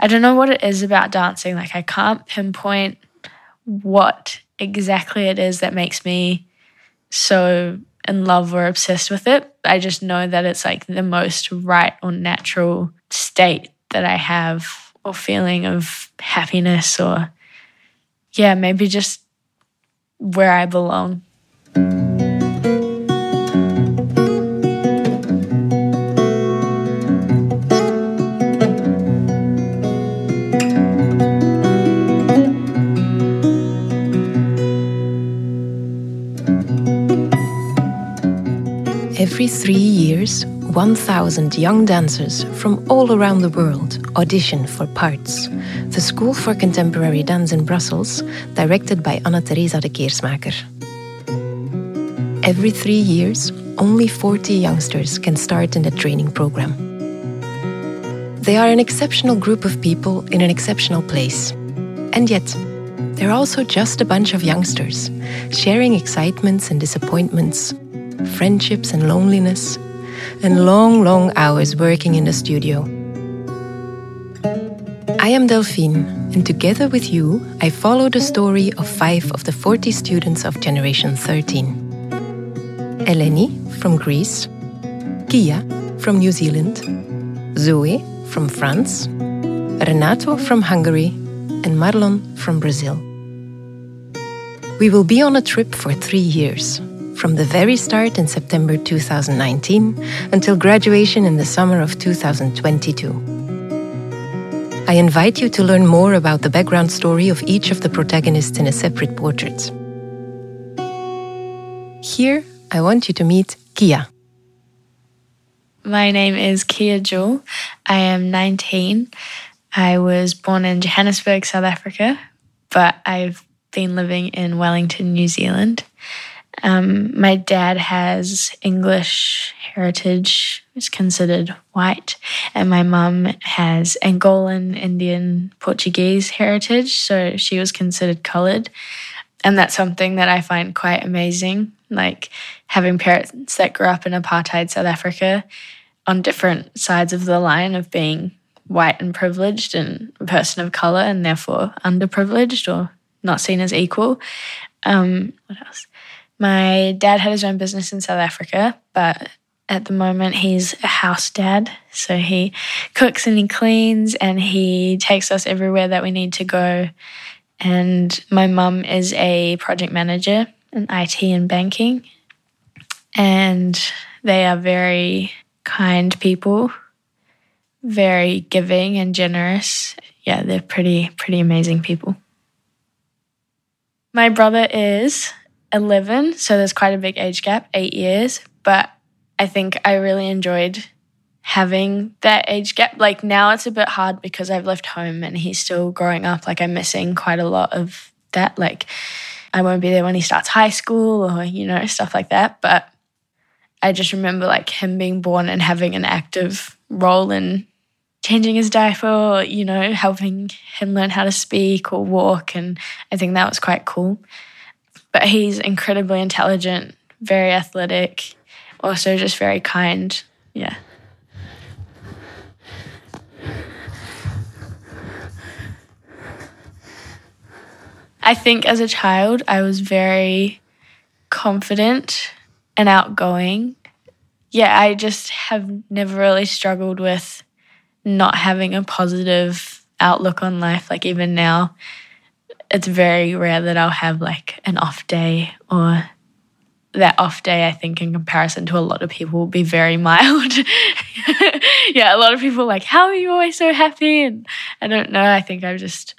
I don't know what it is about dancing. Like, I can't pinpoint what exactly it is that makes me so in love or obsessed with it. I just know that it's like the most right or natural state that I have or feeling of happiness or, yeah, maybe just where I belong. Three years, 1,000 young dancers from all around the world audition for Parts, the School for Contemporary Dance in Brussels, directed by Anna Teresa de Keersmaeker. Every three years, only 40 youngsters can start in the training program. They are an exceptional group of people in an exceptional place. And yet, they're also just a bunch of youngsters, sharing excitements and disappointments, friendships and loneliness, and long, long hours working in the studio. I am Delphine, and together with you, I follow the story of five of the 40 students of Generation 13. Eleni from Greece, Kia from New Zealand, Zoe from France, Renato from Hungary, and Marlon from Brazil. We will be on a trip for three years, from the very start in September 2019 until graduation in the summer of 2022. I invite you to learn more about the background story of each of the protagonists in a separate portrait. Here, I want you to meet Kia. My name is Kia Jewell. I am 19. I was born in Johannesburg, South Africa, but I've been living in Wellington, New Zealand. Um, my dad has English heritage, is considered white, and my mum has Angolan, Indian, Portuguese heritage, so she was considered coloured. And that's something that I find quite amazing, like having parents that grew up in apartheid South Africa on different sides of the line of being white and privileged and a person of colour and therefore underprivileged or not seen as equal. Um, what else? My dad had his own business in South Africa, but at the moment he's a house dad. So he cooks and he cleans and he takes us everywhere that we need to go. And my mum is a project manager in IT and banking. And they are very kind people, very giving and generous. Yeah, they're pretty, pretty amazing people. My brother is 11, so there's quite a big age gap, eight years. But I think I really enjoyed having that age gap. Like now it's a bit hard because I've left home and he's still growing up. Like I'm missing quite a lot of that. Like I won't be there when he starts high school or, you know, stuff like that. But I just remember like him being born and having an active role in changing his diaper or, you know, helping him learn how to speak or walk. And I think that was quite cool. But he's incredibly intelligent, very athletic, also just very kind. Yeah. I think as a child, I was very confident and outgoing. Yeah, I just have never really struggled with not having a positive outlook on life. Like, even now, it's very rare that I'll have like an off day or that off day, I think, in comparison to a lot of people, will be very mild. yeah, a lot of people like, How are you always so happy? And I don't know. I think I've just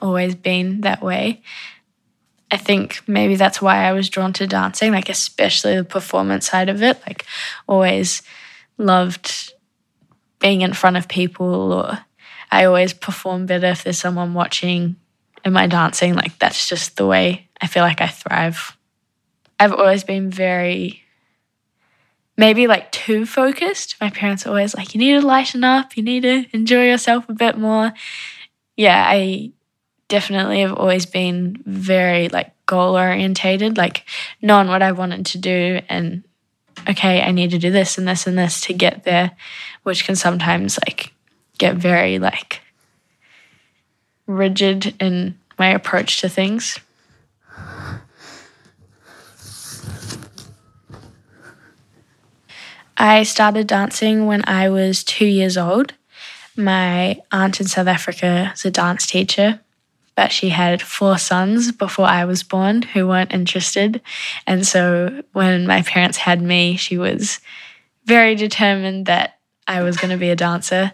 always been that way. I think maybe that's why I was drawn to dancing, like, especially the performance side of it. Like, always loved being in front of people, or I always perform better if there's someone watching in my dancing. Like, that's just the way I feel like I thrive. I've always been very, maybe like too focused. My parents are always like, you need to lighten up, you need to enjoy yourself a bit more. Yeah, I definitely have always been very like goal orientated, like knowing what I wanted to do and okay, I need to do this and this and this to get there, which can sometimes like get very like rigid in my approach to things. I started dancing when I was two years old. My aunt in South Africa is a dance teacher, but she had four sons before I was born who weren't interested. And so when my parents had me, she was very determined that I was going to be a dancer.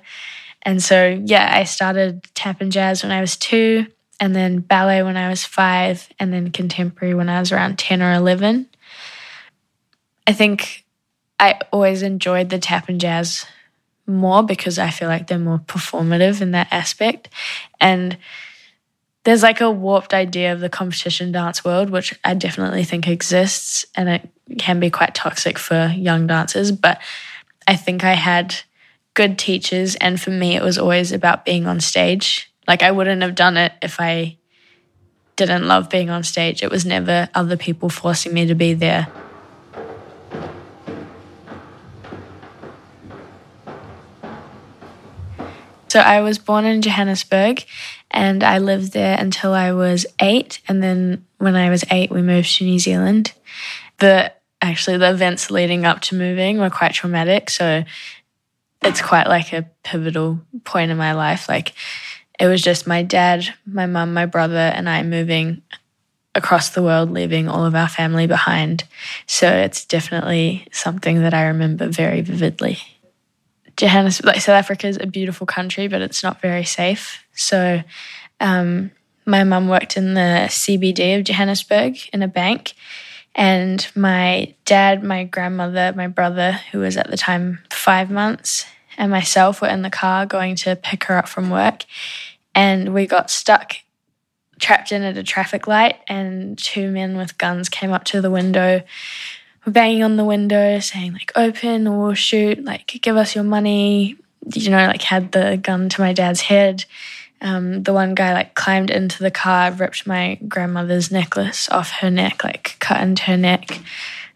And so, yeah, I started tap and jazz when I was two, and then ballet when I was five, and then contemporary when I was around 10 or 11. I think I always enjoyed the tap and jazz more because I feel like they're more performative in that aspect. And there's like a warped idea of the competition dance world, which I definitely think exists and it can be quite toxic for young dancers. But I think I had good teachers. And for me, it was always about being on stage. Like I wouldn't have done it if I didn't love being on stage. It was never other people forcing me to be there. So I was born in Johannesburg and I lived there until I was eight. And then when I was eight, we moved to New Zealand. The actually the events leading up to moving were quite traumatic. So it's quite like a pivotal point in my life. Like it was just my dad, my mum, my brother, and I moving across the world, leaving all of our family behind. So it's definitely something that I remember very vividly. Johannesburg, like South Africa is a beautiful country, but it's not very safe. So, um, my mum worked in the CBD of Johannesburg in a bank, and my dad, my grandmother, my brother, who was at the time five months, and myself were in the car going to pick her up from work, and we got stuck trapped in at a traffic light and two men with guns came up to the window banging on the window saying like open or we'll shoot like give us your money. You know like had the gun to my dad's head um, the one guy like climbed into the car ripped my grandmother's necklace off her neck like cut into her neck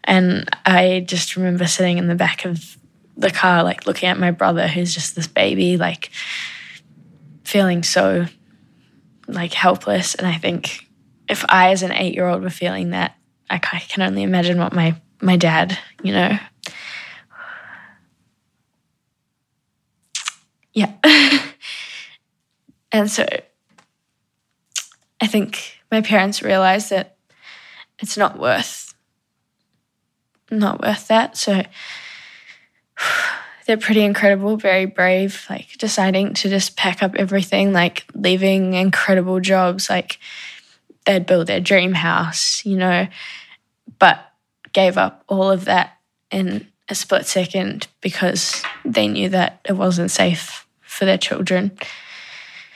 and i just remember sitting in the back of the car like looking at my brother who's just this baby like feeling so like helpless and i think if i as an eight year old were feeling that I can only imagine what my my dad, you know. Yeah. and so I think my parents realized that it's not worth not worth that. So they're pretty incredible, very brave, like deciding to just pack up everything, like leaving incredible jobs, like they'd build their dream house, you know. But gave up all of that in a split second because they knew that it wasn't safe for their children.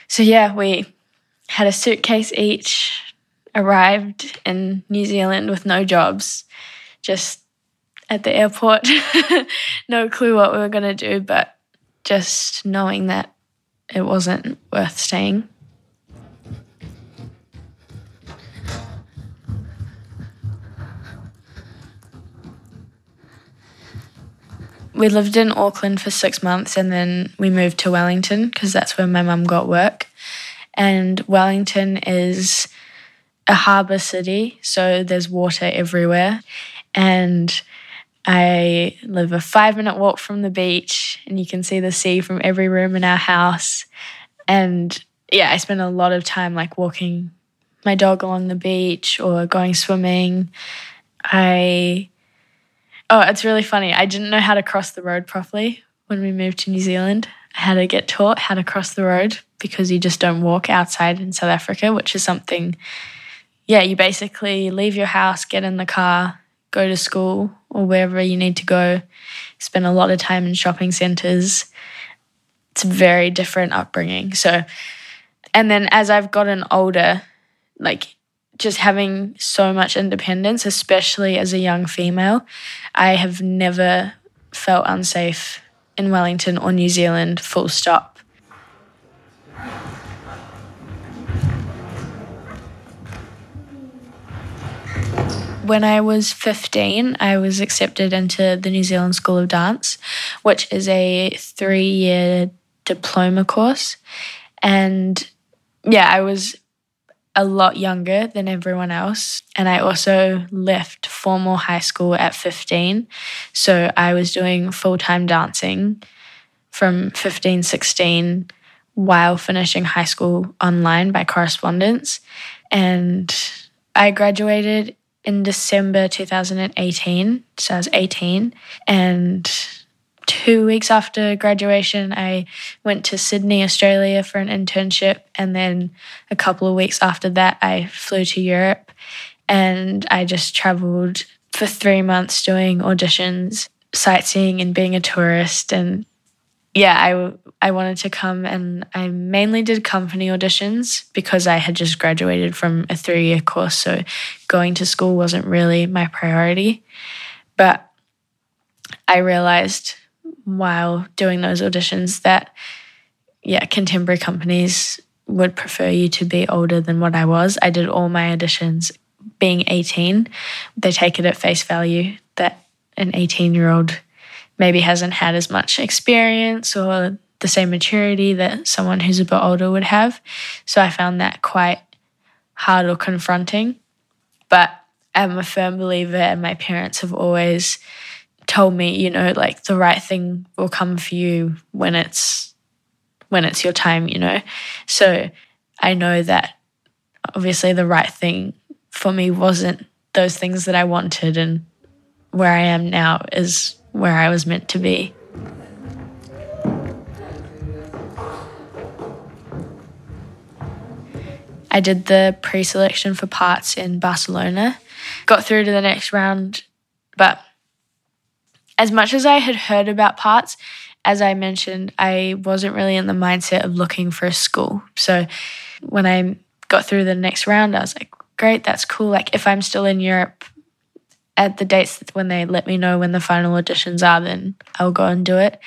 So, yeah, we had a suitcase each, arrived in New Zealand with no jobs, just at the airport. no clue what we were going to do, but just knowing that it wasn't worth staying. We lived in Auckland for six months and then we moved to Wellington because that's where my mum got work. And Wellington is a harbour city, so there's water everywhere. And I live a five minute walk from the beach, and you can see the sea from every room in our house. And yeah, I spend a lot of time like walking my dog along the beach or going swimming. I Oh, it's really funny. I didn't know how to cross the road properly when we moved to New Zealand. I had to get taught how to cross the road because you just don't walk outside in South Africa, which is something, yeah, you basically leave your house, get in the car, go to school or wherever you need to go, spend a lot of time in shopping centers. It's a very different upbringing. So, and then as I've gotten older, like just having so much independence, especially as a young female, I have never felt unsafe in Wellington or New Zealand, full stop. When I was 15, I was accepted into the New Zealand School of Dance, which is a three year diploma course. And yeah, I was a lot younger than everyone else. And I also left formal high school at 15. So I was doing full time dancing from 15, 16 while finishing high school online by correspondence. And I graduated in December 2018. So I was 18. And two weeks after graduation, I went to Sydney, Australia for an internship. And then a couple of weeks after that, I flew to Europe and I just traveled for three months doing auditions, sightseeing, and being a tourist. And yeah, I, I wanted to come and I mainly did company auditions because I had just graduated from a three year course. So going to school wasn't really my priority. But I realized while doing those auditions that, yeah, contemporary companies would prefer you to be older than what I was. I did all my auditions being 18. They take it at face value that an 18 year old maybe hasn't had as much experience or the same maturity that someone who's a bit older would have. So I found that quite hard or confronting. But I'm a firm believer, and my parents have always told me, you know, like the right thing will come for you when it's when it's your time, you know. So I know that obviously the right thing for me wasn't those things that I wanted and where I am now is where I was meant to be. I did the pre selection for parts in Barcelona, got through to the next round, but as much as I had heard about parts, as I mentioned, I wasn't really in the mindset of looking for a school. So when I got through the next round, I was like, great, that's cool. Like if I'm still in Europe at the dates when they let me know when the final auditions are, then I'll go and do it.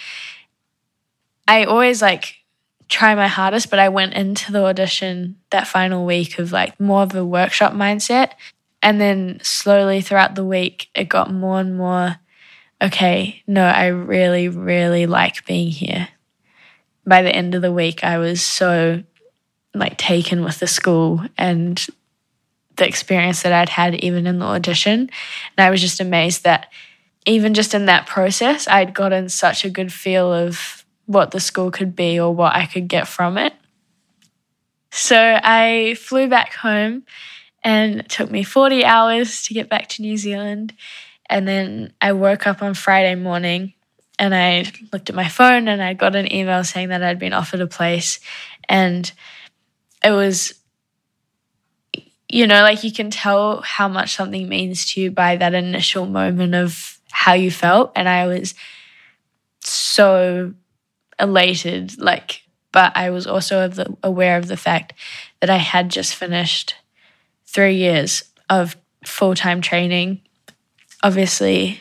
I always like try my hardest, but I went into the audition that final week of like more of a workshop mindset. And then slowly throughout the week, it got more and more okay, no, I really, really like being here. By the end of the week, I was so like taken with the school and the experience that I'd had even in the audition. And I was just amazed that even just in that process, I'd gotten such a good feel of what the school could be or what I could get from it. So I flew back home and it took me 40 hours to get back to New Zealand. And then I woke up on Friday morning and I looked at my phone and I got an email saying that I'd been offered a place. And it was, you know, like you can tell how much something means to you by that initial moment of how you felt. And I was so elated, like, but I was also aware of the fact that I had just finished three years of full time training obviously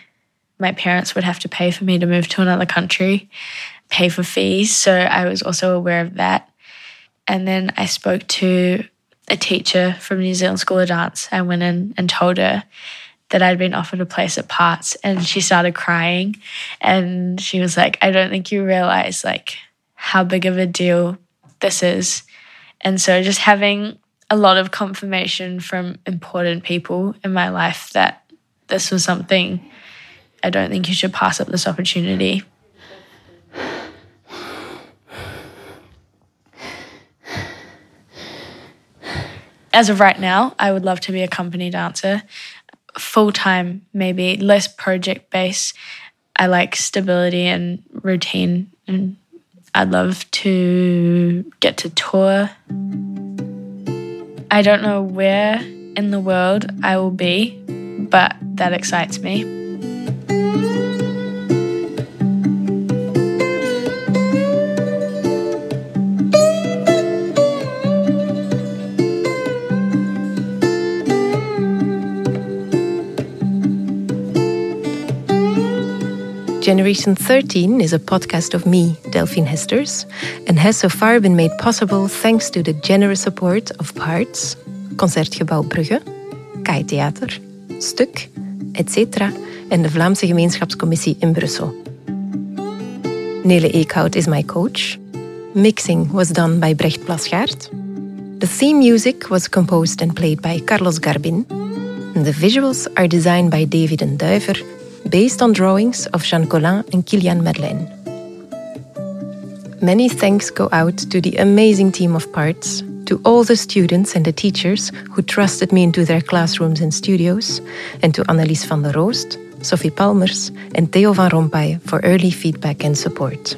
my parents would have to pay for me to move to another country, pay for fees. So I was also aware of that. And then I spoke to a teacher from New Zealand School of Dance. I went in and told her that I'd been offered a place at Parts and she started crying and she was like, I don't think you realize like how big of a deal this is. And so just having a lot of confirmation from important people in my life that this was something I don't think you should pass up this opportunity. As of right now, I would love to be a company dancer, full time, maybe less project based. I like stability and routine, and I'd love to get to tour. I don't know where in the world I will be, but that excites me. Generation 13 is a podcast of me, Delphine Hesters, and has so far been made possible thanks to the generous support of Parts, Concertgebouw Brugge, Kaaitheater, Stuk, etc. en de Vlaamse Gemeenschapscommissie in Brussel. Nele Eekhout is my coach. Mixing was done by Brecht Plasgaard. The theme music was composed and played by Carlos Garbin. The visuals are designed by David and Duiver, based on drawings of Jean Collin and Kilian Madeleine. Many thanks go out to the amazing team of parts, to all the students and the teachers who trusted me into their classrooms and studios, and to Annelies van der Roost, Sophie Palmers, and Theo van Rompay for early feedback and support.